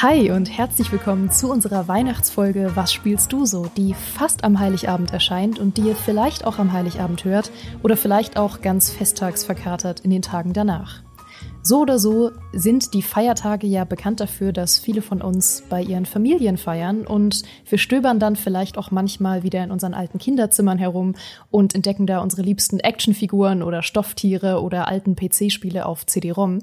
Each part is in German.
Hi und herzlich willkommen zu unserer Weihnachtsfolge Was spielst du so, die fast am Heiligabend erscheint und die ihr vielleicht auch am Heiligabend hört oder vielleicht auch ganz festtagsverkatert in den Tagen danach. So oder so sind die Feiertage ja bekannt dafür, dass viele von uns bei ihren Familien feiern und wir stöbern dann vielleicht auch manchmal wieder in unseren alten Kinderzimmern herum und entdecken da unsere liebsten Actionfiguren oder Stofftiere oder alten PC-Spiele auf CD-ROM.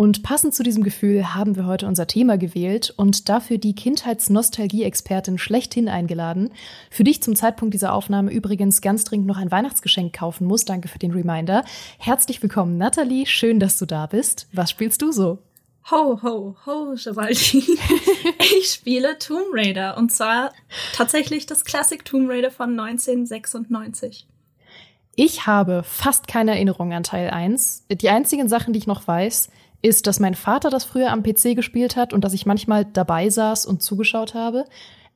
Und passend zu diesem Gefühl haben wir heute unser Thema gewählt und dafür die Kindheitsnostalgie-Expertin schlechthin eingeladen, für dich zum Zeitpunkt dieser Aufnahme übrigens ganz dringend noch ein Weihnachtsgeschenk kaufen muss. Danke für den Reminder. Herzlich willkommen, Nathalie. Schön, dass du da bist. Was spielst du so? Ho, ho, ho, Givaldi. ich spiele Tomb Raider und zwar tatsächlich das Classic Tomb Raider von 1996. Ich habe fast keine Erinnerung an Teil 1. Die einzigen Sachen, die ich noch weiß, ist, dass mein Vater das früher am PC gespielt hat und dass ich manchmal dabei saß und zugeschaut habe.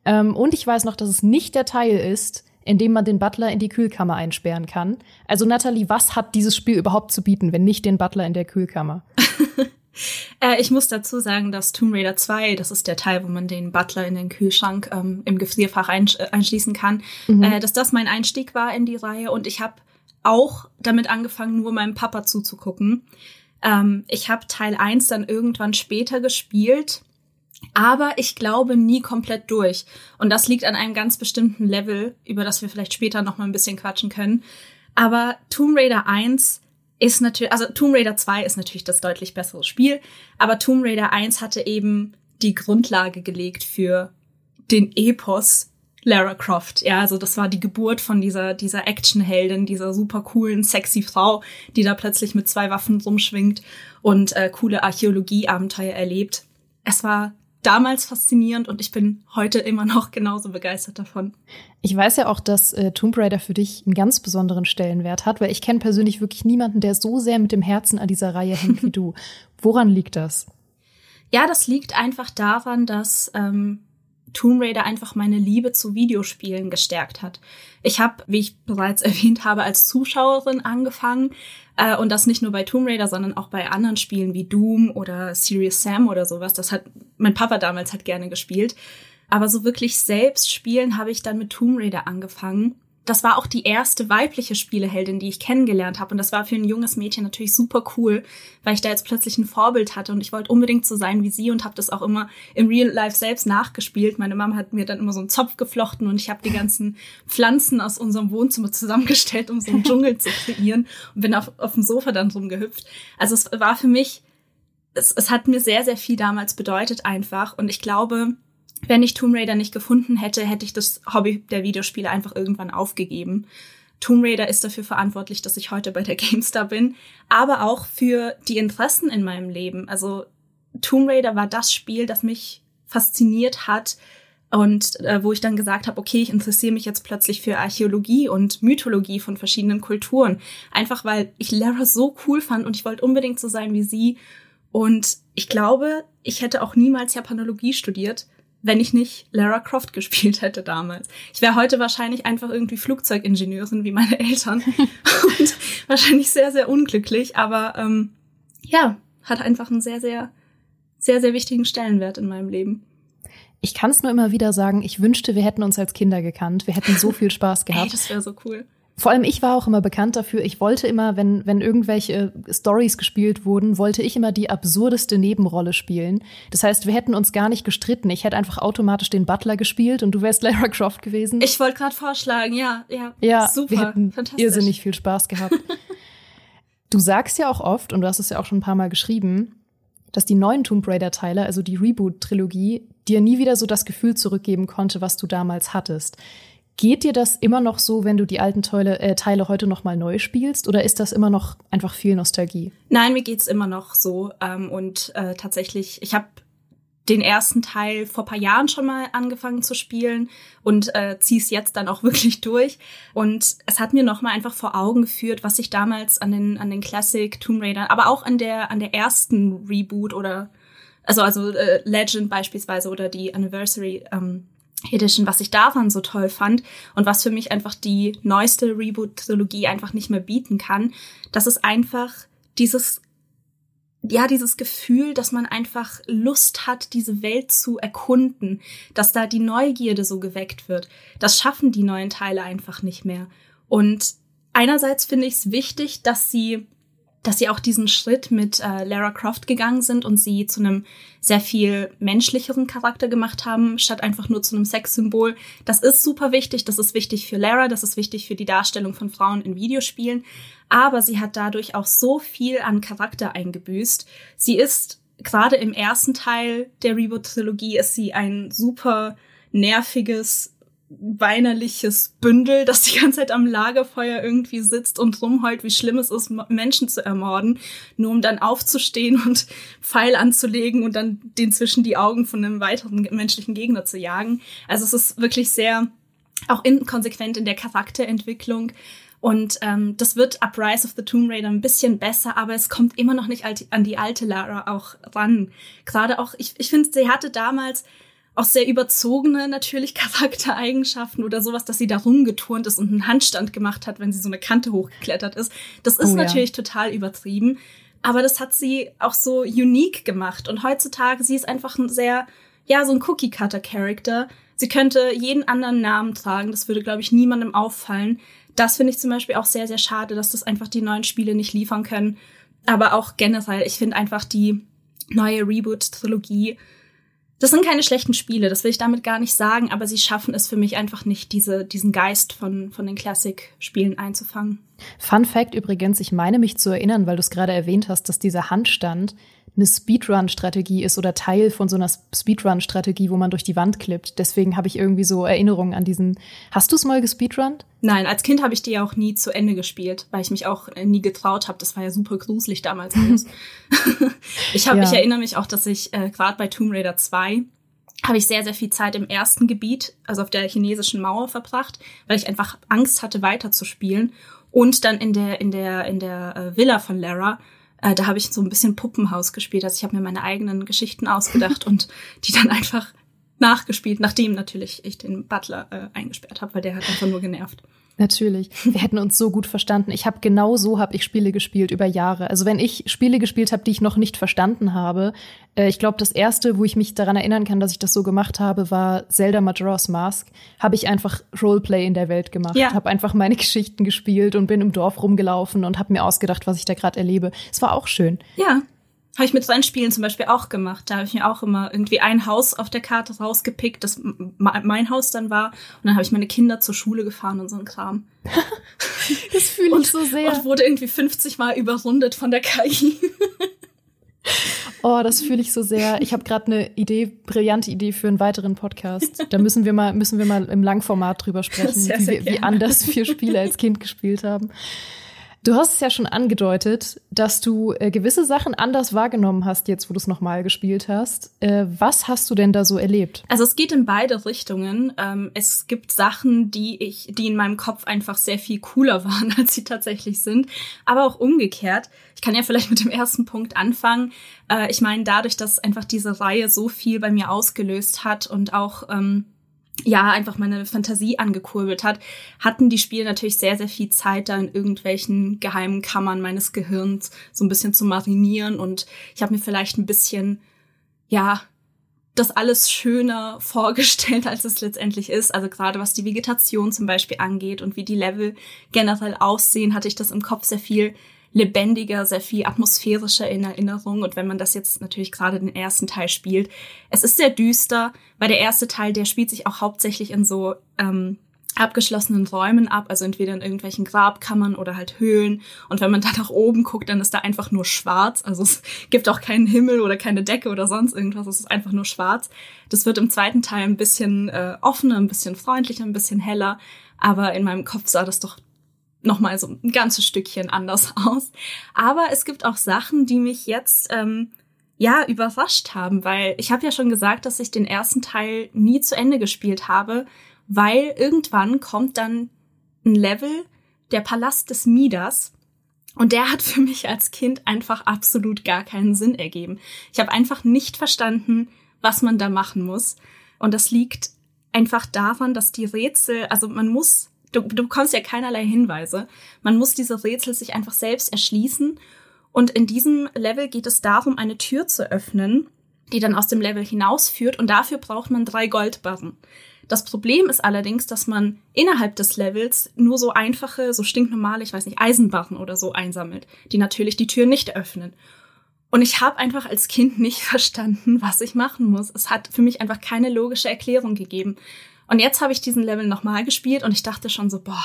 Ähm, und ich weiß noch, dass es nicht der Teil ist, in dem man den Butler in die Kühlkammer einsperren kann. Also Natalie, was hat dieses Spiel überhaupt zu bieten, wenn nicht den Butler in der Kühlkammer? äh, ich muss dazu sagen, dass Tomb Raider 2, das ist der Teil, wo man den Butler in den Kühlschrank ähm, im Gefrierfach einsch äh, einschließen kann, mhm. äh, dass das mein Einstieg war in die Reihe und ich habe auch damit angefangen, nur meinem Papa zuzugucken. Ähm, ich habe Teil 1 dann irgendwann später gespielt, aber ich glaube nie komplett durch. Und das liegt an einem ganz bestimmten Level, über das wir vielleicht später noch mal ein bisschen quatschen können. Aber Tomb Raider 1 ist natürlich, also Tomb Raider 2 ist natürlich das deutlich bessere Spiel, aber Tomb Raider 1 hatte eben die Grundlage gelegt für den Epos Lara Croft. Ja, also das war die Geburt von dieser, dieser Actionheldin, dieser super coolen, sexy Frau, die da plötzlich mit zwei Waffen rumschwingt und äh, coole Archäologie-Abenteuer erlebt. Es war damals faszinierend und ich bin heute immer noch genauso begeistert davon. Ich weiß ja auch, dass äh, Tomb Raider für dich einen ganz besonderen Stellenwert hat, weil ich kenne persönlich wirklich niemanden, der so sehr mit dem Herzen an dieser Reihe hängt wie du. Woran liegt das? Ja, das liegt einfach daran, dass ähm, Tomb Raider einfach meine Liebe zu Videospielen gestärkt hat. Ich habe, wie ich bereits erwähnt habe, als Zuschauerin angefangen äh, und das nicht nur bei Tomb Raider, sondern auch bei anderen Spielen wie Doom oder Serious Sam oder sowas. Das hat mein Papa damals hat gerne gespielt. Aber so wirklich selbst spielen habe ich dann mit Tomb Raider angefangen das war auch die erste weibliche Spieleheldin, die ich kennengelernt habe. Und das war für ein junges Mädchen natürlich super cool, weil ich da jetzt plötzlich ein Vorbild hatte und ich wollte unbedingt so sein wie sie und habe das auch immer im Real Life selbst nachgespielt. Meine Mama hat mir dann immer so einen Zopf geflochten und ich habe die ganzen Pflanzen aus unserem Wohnzimmer zusammengestellt, um so einen Dschungel zu kreieren und bin auf, auf dem Sofa dann rumgehüpft. Also es war für mich, es, es hat mir sehr, sehr viel damals bedeutet einfach. Und ich glaube, wenn ich Tomb Raider nicht gefunden hätte, hätte ich das Hobby der Videospiele einfach irgendwann aufgegeben. Tomb Raider ist dafür verantwortlich, dass ich heute bei der GameStar bin, aber auch für die Interessen in meinem Leben. Also Tomb Raider war das Spiel, das mich fasziniert hat und äh, wo ich dann gesagt habe, okay, ich interessiere mich jetzt plötzlich für Archäologie und Mythologie von verschiedenen Kulturen, einfach weil ich Lara so cool fand und ich wollte unbedingt so sein wie sie und ich glaube, ich hätte auch niemals Japanologie studiert, wenn ich nicht Lara Croft gespielt hätte damals. Ich wäre heute wahrscheinlich einfach irgendwie Flugzeugingenieurin wie meine Eltern und wahrscheinlich sehr, sehr unglücklich, aber ähm, ja, hat einfach einen sehr, sehr, sehr, sehr wichtigen Stellenwert in meinem Leben. Ich kann es nur immer wieder sagen, ich wünschte, wir hätten uns als Kinder gekannt. Wir hätten so viel Spaß gehabt. Ey, das wäre so cool. Vor allem ich war auch immer bekannt dafür, ich wollte immer, wenn, wenn irgendwelche Stories gespielt wurden, wollte ich immer die absurdeste Nebenrolle spielen. Das heißt, wir hätten uns gar nicht gestritten. Ich hätte einfach automatisch den Butler gespielt und du wärst Lara Croft gewesen. Ich wollte gerade vorschlagen, ja, ja. Ja, super. Wir hätten irrsinnig viel Spaß gehabt. du sagst ja auch oft, und du hast es ja auch schon ein paar Mal geschrieben, dass die neuen Tomb Raider-Teile, also die Reboot-Trilogie, dir nie wieder so das Gefühl zurückgeben konnte, was du damals hattest. Geht dir das immer noch so, wenn du die alten Teile, äh, Teile heute noch mal neu spielst, oder ist das immer noch einfach viel Nostalgie? Nein, mir geht's immer noch so. Ähm, und äh, tatsächlich, ich habe den ersten Teil vor paar Jahren schon mal angefangen zu spielen und äh, ziehe jetzt dann auch wirklich durch. Und es hat mir noch mal einfach vor Augen geführt, was ich damals an den an den Classic Tomb Raider, aber auch an der an der ersten Reboot oder also also äh, Legend beispielsweise oder die Anniversary ähm, Edition, was ich daran so toll fand und was für mich einfach die neueste Reboot-Trilogie einfach nicht mehr bieten kann, dass es einfach dieses ja, dieses Gefühl, dass man einfach Lust hat, diese Welt zu erkunden, dass da die Neugierde so geweckt wird. Das schaffen die neuen Teile einfach nicht mehr. Und einerseits finde ich es wichtig, dass sie dass sie auch diesen Schritt mit äh, Lara Croft gegangen sind und sie zu einem sehr viel menschlicheren Charakter gemacht haben, statt einfach nur zu einem Sexsymbol. Das ist super wichtig, das ist wichtig für Lara, das ist wichtig für die Darstellung von Frauen in Videospielen, aber sie hat dadurch auch so viel an Charakter eingebüßt. Sie ist gerade im ersten Teil der Reboot-Trilogie ist sie ein super nerviges, weinerliches Bündel, das die ganze Zeit am Lagerfeuer irgendwie sitzt und rumheult, wie schlimm es ist, Menschen zu ermorden, nur um dann aufzustehen und Pfeil anzulegen und dann den zwischen die Augen von einem weiteren menschlichen Gegner zu jagen. Also es ist wirklich sehr auch inkonsequent in der Charakterentwicklung. Und ähm, das wird ab Rise of the Tomb Raider ein bisschen besser, aber es kommt immer noch nicht an die alte Lara auch ran. Gerade auch, ich, ich finde, sie hatte damals auch sehr überzogene natürlich Charaktereigenschaften oder sowas, dass sie da rumgeturnt ist und einen Handstand gemacht hat, wenn sie so eine Kante hochgeklettert ist. Das ist oh, natürlich ja. total übertrieben, aber das hat sie auch so unique gemacht und heutzutage sie ist einfach ein sehr ja, so ein Cookie Cutter Character. Sie könnte jeden anderen Namen tragen, das würde glaube ich niemandem auffallen. Das finde ich zum Beispiel auch sehr sehr schade, dass das einfach die neuen Spiele nicht liefern können. Aber auch generell, ich finde einfach die neue Reboot Trilogie das sind keine schlechten Spiele, das will ich damit gar nicht sagen, aber sie schaffen es für mich einfach nicht, diese, diesen Geist von, von den Classic-Spielen einzufangen. Fun Fact übrigens, ich meine mich zu erinnern, weil du es gerade erwähnt hast, dass dieser Handstand eine Speedrun-Strategie ist oder Teil von so einer Speedrun-Strategie, wo man durch die Wand klippt. Deswegen habe ich irgendwie so Erinnerungen an diesen. Hast du es mal gespeedrunnt? Nein, als Kind habe ich die ja auch nie zu Ende gespielt, weil ich mich auch nie getraut habe. Das war ja super gruselig damals ich habe, ja. ich erinnere mich auch, dass ich äh, gerade bei Tomb Raider 2 habe ich sehr, sehr viel Zeit im ersten Gebiet, also auf der chinesischen Mauer verbracht, weil ich einfach Angst hatte, weiterzuspielen. Und dann in der, in der, in der äh, Villa von Lara äh, da habe ich so ein bisschen Puppenhaus gespielt. Also ich habe mir meine eigenen Geschichten ausgedacht und die dann einfach nachgespielt, nachdem natürlich ich den Butler äh, eingesperrt habe, weil der hat einfach nur genervt. Natürlich. Wir hätten uns so gut verstanden. Ich habe genau so habe ich Spiele gespielt über Jahre. Also wenn ich Spiele gespielt habe, die ich noch nicht verstanden habe, äh, ich glaube, das erste, wo ich mich daran erinnern kann, dass ich das so gemacht habe, war Zelda Majora's Mask. Habe ich einfach Roleplay in der Welt gemacht, ja. habe einfach meine Geschichten gespielt und bin im Dorf rumgelaufen und habe mir ausgedacht, was ich da gerade erlebe. Es war auch schön. Ja, habe ich mit Rennspielen zum Beispiel auch gemacht. Da habe ich mir auch immer irgendwie ein Haus auf der Karte rausgepickt, das mein Haus dann war. Und dann habe ich meine Kinder zur Schule gefahren und so ein Kram. das fühle ich so sehr. Und wurde irgendwie 50 Mal überrundet von der KI. Oh, das fühle ich so sehr. Ich habe gerade eine Idee, brillante Idee für einen weiteren Podcast. Da müssen wir mal, müssen wir mal im Langformat drüber sprechen, sehr, sehr wie, wie anders wir Spiele als Kind gespielt haben. Du hast es ja schon angedeutet, dass du äh, gewisse Sachen anders wahrgenommen hast, jetzt wo du es nochmal gespielt hast. Äh, was hast du denn da so erlebt? Also es geht in beide Richtungen. Ähm, es gibt Sachen, die ich, die in meinem Kopf einfach sehr viel cooler waren, als sie tatsächlich sind. Aber auch umgekehrt. Ich kann ja vielleicht mit dem ersten Punkt anfangen. Äh, ich meine, dadurch, dass einfach diese Reihe so viel bei mir ausgelöst hat und auch ähm, ja, einfach meine Fantasie angekurbelt hat, hatten die Spiele natürlich sehr, sehr viel Zeit, da in irgendwelchen geheimen Kammern meines Gehirns so ein bisschen zu marinieren und ich habe mir vielleicht ein bisschen, ja, das alles schöner vorgestellt, als es letztendlich ist. Also gerade was die Vegetation zum Beispiel angeht und wie die Level generell aussehen, hatte ich das im Kopf sehr viel lebendiger, sehr viel atmosphärischer in Erinnerung. Und wenn man das jetzt natürlich gerade den ersten Teil spielt, es ist sehr düster, weil der erste Teil, der spielt sich auch hauptsächlich in so ähm, abgeschlossenen Räumen ab, also entweder in irgendwelchen Grabkammern oder halt Höhlen. Und wenn man da nach oben guckt, dann ist da einfach nur schwarz. Also es gibt auch keinen Himmel oder keine Decke oder sonst irgendwas. Es ist einfach nur schwarz. Das wird im zweiten Teil ein bisschen äh, offener, ein bisschen freundlicher, ein bisschen heller. Aber in meinem Kopf sah das doch nochmal so ein ganzes Stückchen anders aus. Aber es gibt auch Sachen, die mich jetzt ähm, ja überrascht haben, weil ich habe ja schon gesagt, dass ich den ersten Teil nie zu Ende gespielt habe, weil irgendwann kommt dann ein Level, der Palast des Midas. Und der hat für mich als Kind einfach absolut gar keinen Sinn ergeben. Ich habe einfach nicht verstanden, was man da machen muss. Und das liegt einfach daran, dass die Rätsel, also man muss du, du bekommst ja keinerlei Hinweise. Man muss diese Rätsel sich einfach selbst erschließen. Und in diesem Level geht es darum, eine Tür zu öffnen, die dann aus dem Level hinausführt. Und dafür braucht man drei Goldbarren. Das Problem ist allerdings, dass man innerhalb des Levels nur so einfache, so stinknormale, ich weiß nicht, Eisenbarren oder so einsammelt, die natürlich die Tür nicht öffnen. Und ich habe einfach als Kind nicht verstanden, was ich machen muss. Es hat für mich einfach keine logische Erklärung gegeben. Und jetzt habe ich diesen Level nochmal gespielt und ich dachte schon so, boah,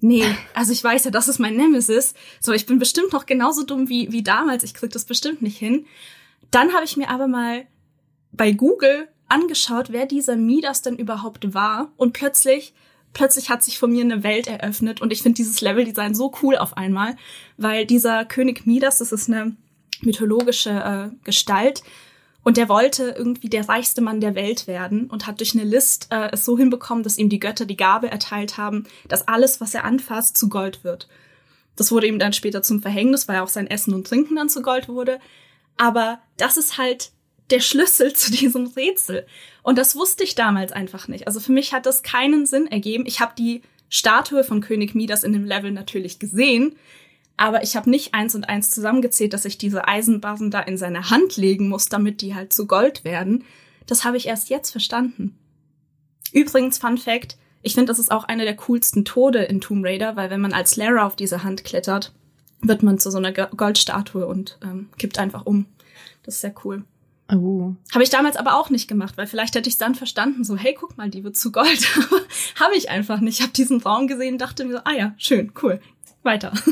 nee, also ich weiß ja, das ist mein Nemesis. So, ich bin bestimmt noch genauso dumm wie, wie damals. Ich krieg das bestimmt nicht hin. Dann habe ich mir aber mal bei Google angeschaut, wer dieser Midas denn überhaupt war. Und plötzlich, plötzlich hat sich vor mir eine Welt eröffnet. Und ich finde dieses Leveldesign so cool auf einmal, weil dieser König Midas, das ist eine mythologische äh, Gestalt. Und der wollte irgendwie der reichste Mann der Welt werden und hat durch eine List äh, es so hinbekommen, dass ihm die Götter die Gabe erteilt haben, dass alles, was er anfasst, zu Gold wird. Das wurde ihm dann später zum Verhängnis, weil auch sein Essen und Trinken dann zu Gold wurde. Aber das ist halt der Schlüssel zu diesem Rätsel. Und das wusste ich damals einfach nicht. Also für mich hat das keinen Sinn ergeben. Ich habe die Statue von König Midas in dem Level natürlich gesehen, aber ich habe nicht eins und eins zusammengezählt, dass ich diese Eisenbarren da in seine Hand legen muss, damit die halt zu Gold werden. Das habe ich erst jetzt verstanden. Übrigens, Fun Fact, ich finde, das ist auch einer der coolsten Tode in Tomb Raider, weil wenn man als Lara auf diese Hand klettert, wird man zu so einer Goldstatue und ähm, kippt einfach um. Das ist sehr cool. Oh. Habe ich damals aber auch nicht gemacht, weil vielleicht hätte ich es dann verstanden, so, hey, guck mal, die wird zu Gold. habe ich einfach nicht. Ich habe diesen Raum gesehen, dachte mir so, ah ja, schön, cool, weiter.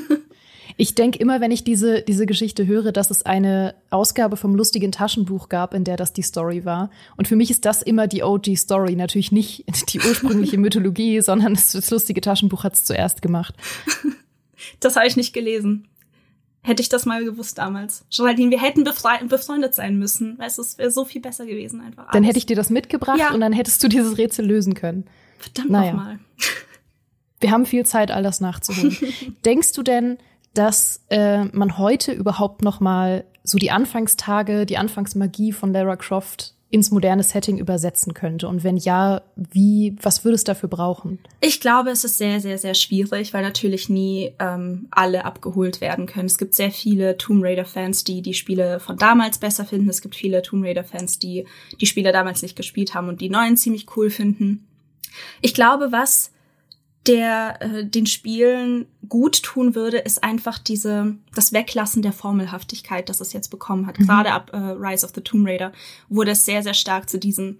Ich denke immer, wenn ich diese, diese Geschichte höre, dass es eine Ausgabe vom lustigen Taschenbuch gab, in der das die Story war. Und für mich ist das immer die OG-Story. Natürlich nicht die ursprüngliche Mythologie, sondern das, das lustige Taschenbuch hat es zuerst gemacht. Das habe ich nicht gelesen. Hätte ich das mal gewusst damals. Geraldine, wir hätten befreundet sein müssen. Weißt du, es wäre so viel besser gewesen einfach. Alles. Dann hätte ich dir das mitgebracht ja. und dann hättest du dieses Rätsel lösen können. Verdammt naja. nochmal. Wir haben viel Zeit, all das nachzuholen. Denkst du denn, dass äh, man heute überhaupt noch mal so die Anfangstage, die Anfangsmagie von Lara Croft ins moderne Setting übersetzen könnte? Und wenn ja, wie, was würde es dafür brauchen? Ich glaube, es ist sehr, sehr, sehr schwierig, weil natürlich nie ähm, alle abgeholt werden können. Es gibt sehr viele Tomb Raider-Fans, die die Spiele von damals besser finden. Es gibt viele Tomb Raider-Fans, die die Spiele damals nicht gespielt haben und die neuen ziemlich cool finden. Ich glaube, was der äh, den Spielen gut tun würde, ist einfach diese das Weglassen der Formelhaftigkeit, das es jetzt bekommen hat. Mhm. Gerade ab äh, Rise of the Tomb Raider wurde es sehr sehr stark zu diesem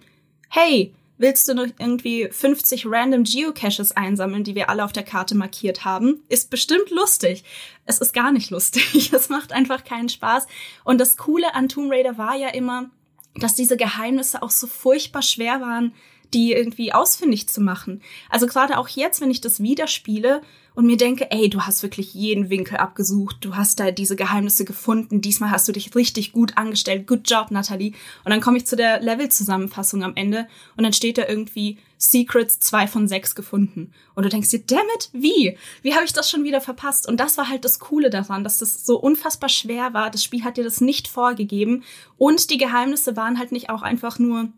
Hey, willst du noch irgendwie 50 random Geocaches einsammeln, die wir alle auf der Karte markiert haben? Ist bestimmt lustig. Es ist gar nicht lustig. Es macht einfach keinen Spaß. Und das Coole an Tomb Raider war ja immer, dass diese Geheimnisse auch so furchtbar schwer waren, die irgendwie ausfindig zu machen. Also gerade auch jetzt, wenn ich das wieder spiele und mir denke, ey, du hast wirklich jeden Winkel abgesucht, du hast da diese Geheimnisse gefunden, diesmal hast du dich richtig gut angestellt, good job, Natalie. Und dann komme ich zu der Level-Zusammenfassung am Ende und dann steht da irgendwie Secrets 2 von 6 gefunden. Und du denkst dir, damn it, wie? Wie habe ich das schon wieder verpasst? Und das war halt das Coole daran, dass das so unfassbar schwer war. Das Spiel hat dir das nicht vorgegeben. Und die Geheimnisse waren halt nicht auch einfach nur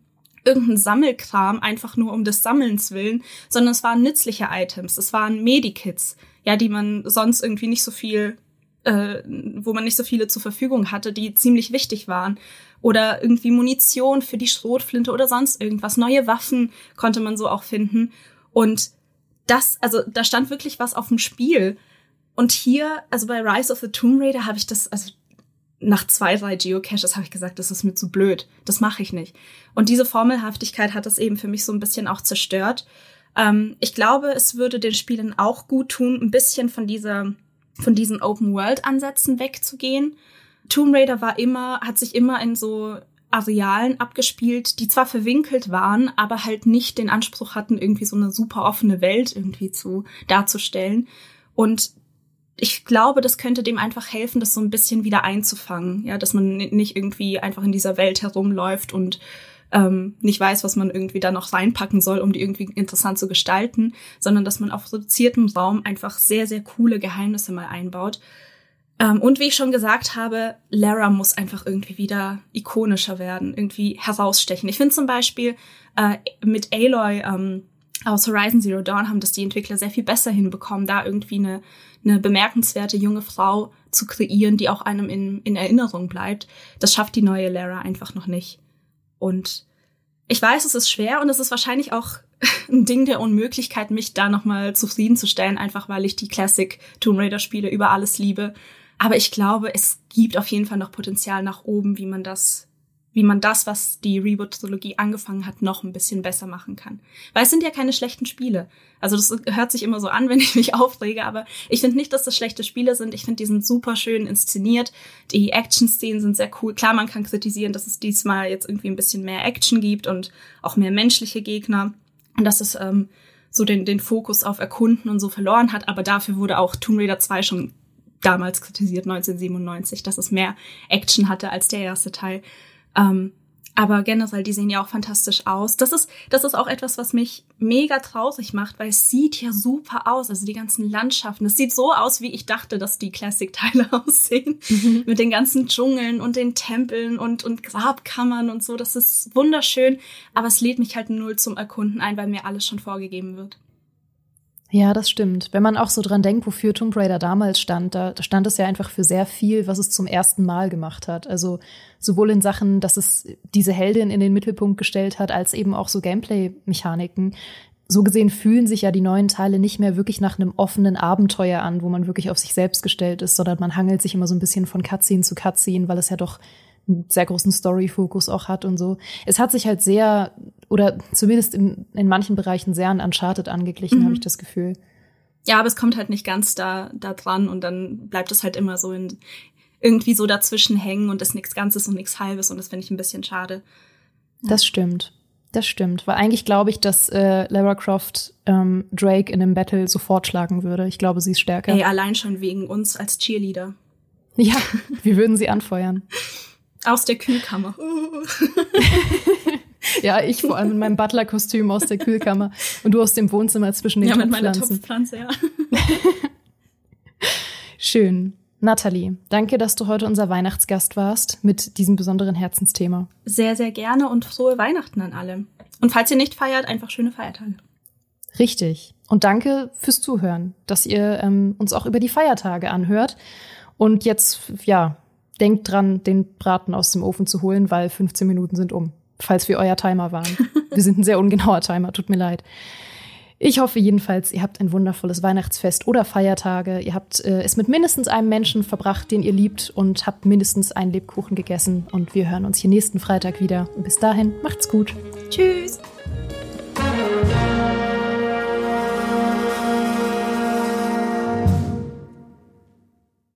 irgendein Sammelkram einfach nur um des Sammelns willen, sondern es waren nützliche Items, es waren Medikits, ja, die man sonst irgendwie nicht so viel, äh, wo man nicht so viele zur Verfügung hatte, die ziemlich wichtig waren. Oder irgendwie Munition für die Schrotflinte oder sonst irgendwas. Neue Waffen konnte man so auch finden. Und das, also da stand wirklich was auf dem Spiel. Und hier, also bei Rise of the Tomb Raider habe ich das, also nach zwei, drei Geocaches habe ich gesagt, das ist mir zu blöd. Das mache ich nicht. Und diese Formelhaftigkeit hat es eben für mich so ein bisschen auch zerstört. Ähm, ich glaube, es würde den Spielen auch gut tun, ein bisschen von dieser, von diesen Open-World-Ansätzen wegzugehen. Tomb Raider war immer, hat sich immer in so Arealen abgespielt, die zwar verwinkelt waren, aber halt nicht den Anspruch hatten, irgendwie so eine super offene Welt irgendwie zu darzustellen. Und ich glaube, das könnte dem einfach helfen, das so ein bisschen wieder einzufangen. Ja, dass man nicht irgendwie einfach in dieser Welt herumläuft und ähm, nicht weiß, was man irgendwie da noch reinpacken soll, um die irgendwie interessant zu gestalten, sondern dass man auf reduziertem Raum einfach sehr, sehr coole Geheimnisse mal einbaut. Ähm, und wie ich schon gesagt habe, Lara muss einfach irgendwie wieder ikonischer werden, irgendwie herausstechen. Ich finde zum Beispiel äh, mit Aloy ähm, aus Horizon Zero Dawn haben das die Entwickler sehr viel besser hinbekommen, da irgendwie eine, eine bemerkenswerte junge Frau zu kreieren, die auch einem in, in Erinnerung bleibt. Das schafft die neue Lara einfach noch nicht. Und ich weiß, es ist schwer und es ist wahrscheinlich auch ein Ding der Unmöglichkeit, mich da nochmal zufriedenzustellen, einfach weil ich die Classic Tomb Raider Spiele über alles liebe. Aber ich glaube, es gibt auf jeden Fall noch Potenzial nach oben, wie man das wie man das, was die Reboot-Trilogie angefangen hat, noch ein bisschen besser machen kann. Weil es sind ja keine schlechten Spiele. Also das hört sich immer so an, wenn ich mich aufrege, aber ich finde nicht, dass das schlechte Spiele sind. Ich finde, die sind super schön inszeniert. Die Action-Szenen sind sehr cool. Klar, man kann kritisieren, dass es diesmal jetzt irgendwie ein bisschen mehr Action gibt und auch mehr menschliche Gegner. Und dass es ähm, so den, den Fokus auf Erkunden und so verloren hat. Aber dafür wurde auch Tomb Raider 2 schon damals kritisiert, 1997, dass es mehr Action hatte als der erste Teil. Ähm, aber generell, die sehen ja auch fantastisch aus. Das ist, das ist auch etwas, was mich mega traurig macht, weil es sieht ja super aus. Also die ganzen Landschaften. Es sieht so aus, wie ich dachte, dass die Classic-Teile aussehen. Mhm. Mit den ganzen Dschungeln und den Tempeln und, und Grabkammern und so. Das ist wunderschön. Aber es lädt mich halt null zum Erkunden ein, weil mir alles schon vorgegeben wird. Ja, das stimmt. Wenn man auch so dran denkt, wofür Tomb Raider damals stand, da, da stand es ja einfach für sehr viel, was es zum ersten Mal gemacht hat. Also sowohl in Sachen, dass es diese Heldin in den Mittelpunkt gestellt hat, als eben auch so Gameplay-Mechaniken. So gesehen fühlen sich ja die neuen Teile nicht mehr wirklich nach einem offenen Abenteuer an, wo man wirklich auf sich selbst gestellt ist, sondern man hangelt sich immer so ein bisschen von Cutscene zu Cutscene, weil es ja doch einen sehr großen Story-Fokus auch hat und so. Es hat sich halt sehr, oder zumindest in, in manchen Bereichen sehr an Uncharted angeglichen, mhm. habe ich das Gefühl. Ja, aber es kommt halt nicht ganz da, da dran und dann bleibt es halt immer so in, irgendwie so dazwischen hängen und ist nichts Ganzes und nichts Halbes und das finde ich ein bisschen schade. Ja. Das stimmt. Das stimmt, weil eigentlich glaube ich, dass äh, Lara Croft ähm, Drake in einem Battle sofort schlagen würde. Ich glaube, sie ist stärker. Ey, allein schon wegen uns als Cheerleader. Ja, wir würden sie anfeuern. Aus der Kühlkammer. ja, ich vor allem in meinem Butler-Kostüm aus der Kühlkammer und du aus dem Wohnzimmer zwischen den ja, Topfpflanzen. Ja, mit meiner Topfpflanze, ja. Schön. Nathalie, danke, dass du heute unser Weihnachtsgast warst mit diesem besonderen Herzensthema. Sehr, sehr gerne und frohe Weihnachten an alle. Und falls ihr nicht feiert, einfach schöne Feiertage. Richtig. Und danke fürs Zuhören, dass ihr ähm, uns auch über die Feiertage anhört. Und jetzt, ja, denkt dran, den Braten aus dem Ofen zu holen, weil 15 Minuten sind um. Falls wir euer Timer waren. wir sind ein sehr ungenauer Timer, tut mir leid. Ich hoffe jedenfalls, ihr habt ein wundervolles Weihnachtsfest oder Feiertage. Ihr habt äh, es mit mindestens einem Menschen verbracht, den ihr liebt und habt mindestens einen Lebkuchen gegessen. Und wir hören uns hier nächsten Freitag wieder. Und bis dahin, macht's gut. Tschüss.